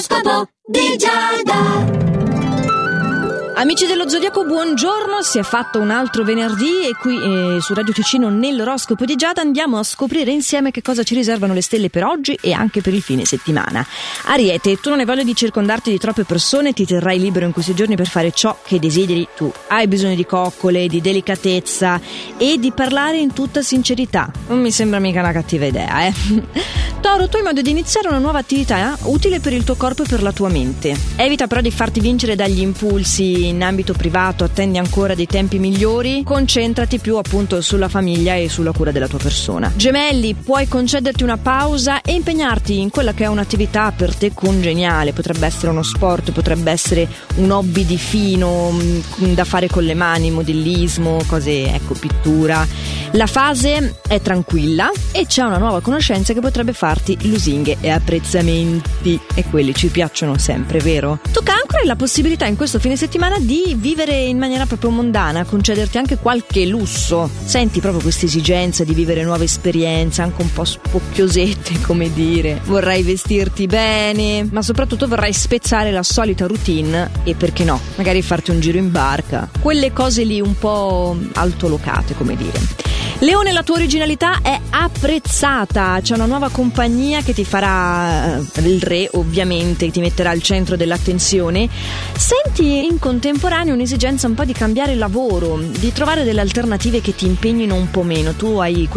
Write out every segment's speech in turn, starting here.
L'oroscopo di Giada. Amici dello Zodiaco, buongiorno. Si è fatto un altro venerdì e qui eh, su Radio Ticino nell'oroscopo di Giada andiamo a scoprire insieme che cosa ci riservano le stelle per oggi e anche per il fine settimana. Ariete, tu non hai voglia di circondarti di troppe persone, ti terrai libero in questi giorni per fare ciò che desideri tu. Hai bisogno di coccole, di delicatezza e di parlare in tutta sincerità. Non mi sembra mica una cattiva idea, eh. Toro, tu hai modo di iniziare una nuova attività utile per il tuo corpo e per la tua mente. Evita però di farti vincere dagli impulsi in ambito privato, attendi ancora dei tempi migliori, concentrati più appunto sulla famiglia e sulla cura della tua persona. Gemelli, puoi concederti una pausa e impegnarti in quella che è un'attività per te congeniale, potrebbe essere uno sport, potrebbe essere un hobby di fino mm, da fare con le mani, modellismo, cose, ecco, pittura. La fase è tranquilla e c'è una nuova conoscenza che potrebbe farti lusinghe e apprezzamenti e quelli ci piacciono sempre, vero? Tu cancro hai la possibilità in questo fine settimana di vivere in maniera proprio mondana, concederti anche qualche lusso. Senti proprio questa esigenza di vivere nuove esperienze, anche un po' spocchiosette, come dire. Vorrai vestirti bene, ma soprattutto vorrai spezzare la solita routine e perché no, magari farti un giro in barca. Quelle cose lì un po' altolocate, come dire. Leone, la tua originalità è apprezzata. C'è una nuova compagnia che ti farà eh, il re, ovviamente, ti metterà al centro dell'attenzione. Senti in contemporanea un'esigenza un po' di cambiare lavoro, di trovare delle alternative che ti impegnino un po' meno. Tu hai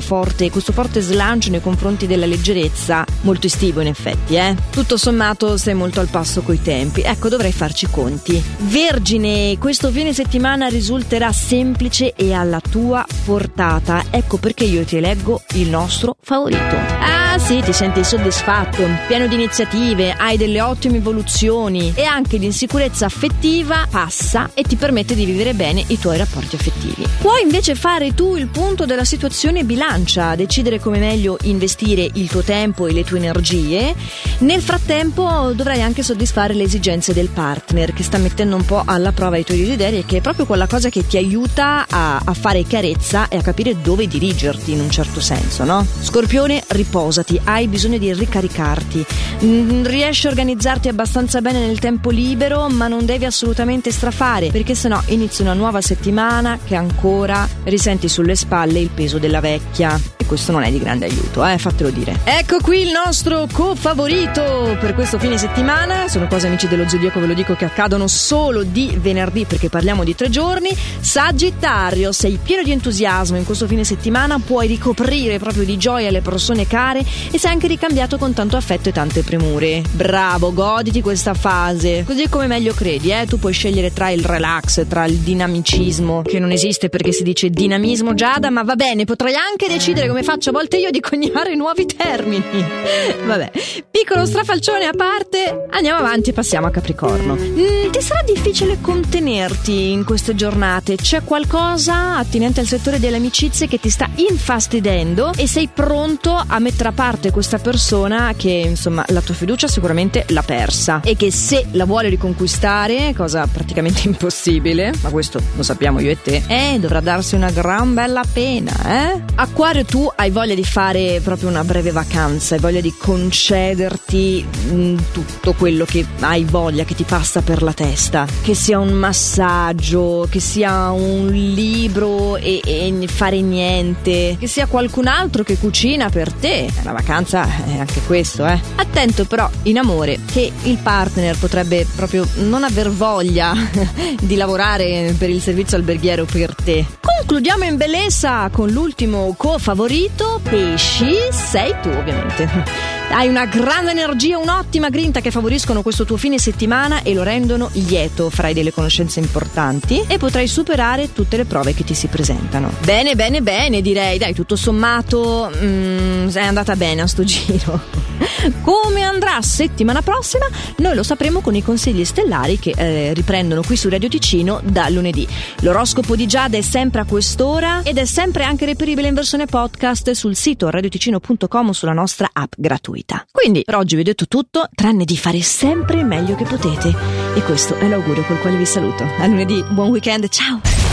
forte, questo forte slancio nei confronti della leggerezza, molto estivo in effetti, eh? Tutto sommato sei molto al passo coi tempi. Ecco, dovrei farci conti. Vergine, questo fine settimana risulterà semplice e alla tua portata puntata, ecco perché io ti leggo il nostro favorito. Ah sì, ti senti soddisfatto, pieno di iniziative, hai delle ottime evoluzioni e anche l'insicurezza affettiva passa e ti permette di vivere bene i tuoi rapporti affettivi. Puoi invece fare tu il punto della situazione bilancia, decidere come meglio investire il tuo tempo e le tue energie. Nel frattempo dovrai anche soddisfare le esigenze del partner che sta mettendo un po' alla prova i tuoi desideri e che è proprio quella cosa che ti aiuta a, a fare chiarezza e a capire dove dirigerti in un certo senso, no? Scorpione, riposati, hai bisogno di ricaricarti. Mm, riesci a organizzarti abbastanza bene nel tempo libero, ma non devi assolutamente strafare, perché sennò inizia una nuova settimana che ancora risenti sulle spalle il peso della vecchia questo non è di grande aiuto, eh, fatelo dire. Ecco qui il nostro co-favorito per questo fine settimana. Sono cose amici dello zodiaco, ve lo dico, che accadono solo di venerdì perché parliamo di tre giorni. Sagittario, sei pieno di entusiasmo in questo fine settimana, puoi ricoprire proprio di gioia le persone care e sei anche ricambiato con tanto affetto e tante premure. Bravo, goditi questa fase. Così come meglio credi, eh? Tu puoi scegliere tra il relax, tra il dinamicismo, che non esiste perché si dice dinamismo Giada, ma va bene, potrai anche decidere come come faccio a volte io di coniare nuovi termini. Vabbè, piccolo strafalcione a parte, andiamo avanti e passiamo a Capricorno. Mm, ti sarà difficile contenerti in queste giornate? C'è qualcosa attinente al settore delle amicizie che ti sta infastidendo e sei pronto a mettere a parte questa persona che, insomma, la tua fiducia sicuramente l'ha persa e che se la vuole riconquistare, cosa praticamente impossibile, ma questo lo sappiamo io e te, eh, dovrà darsi una gran bella pena, eh? Acquario, tu hai voglia di fare proprio una breve vacanza, hai voglia di concederti mm, tutto quello che hai voglia, che ti passa per la testa, che sia un massaggio, che sia un libro e, e fare niente, che sia qualcun altro che cucina per te. La vacanza è anche questo, eh. Attento però in amore che il partner potrebbe proprio non aver voglia di lavorare per il servizio alberghiero per te. Concludiamo in bellezza con l'ultimo co-favorito, pesci, sei tu ovviamente. Hai una grande energia, un'ottima grinta che favoriscono questo tuo fine settimana e lo rendono lieto. Farai delle conoscenze importanti e potrai superare tutte le prove che ti si presentano. Bene, bene, bene, direi. Dai, tutto sommato, mm, andata bene a sto giro. Come andrà settimana prossima? Noi lo sapremo con i consigli stellari che eh, riprendono qui su Radio Ticino da lunedì. L'oroscopo di Giada è sempre a quest'ora ed è sempre anche reperibile in versione podcast sul sito radioticino.com sulla nostra app gratuita. Quindi per oggi vi ho detto tutto, tranne di fare sempre il meglio che potete. E questo è l'augurio col quale vi saluto. A lunedì, buon weekend, ciao!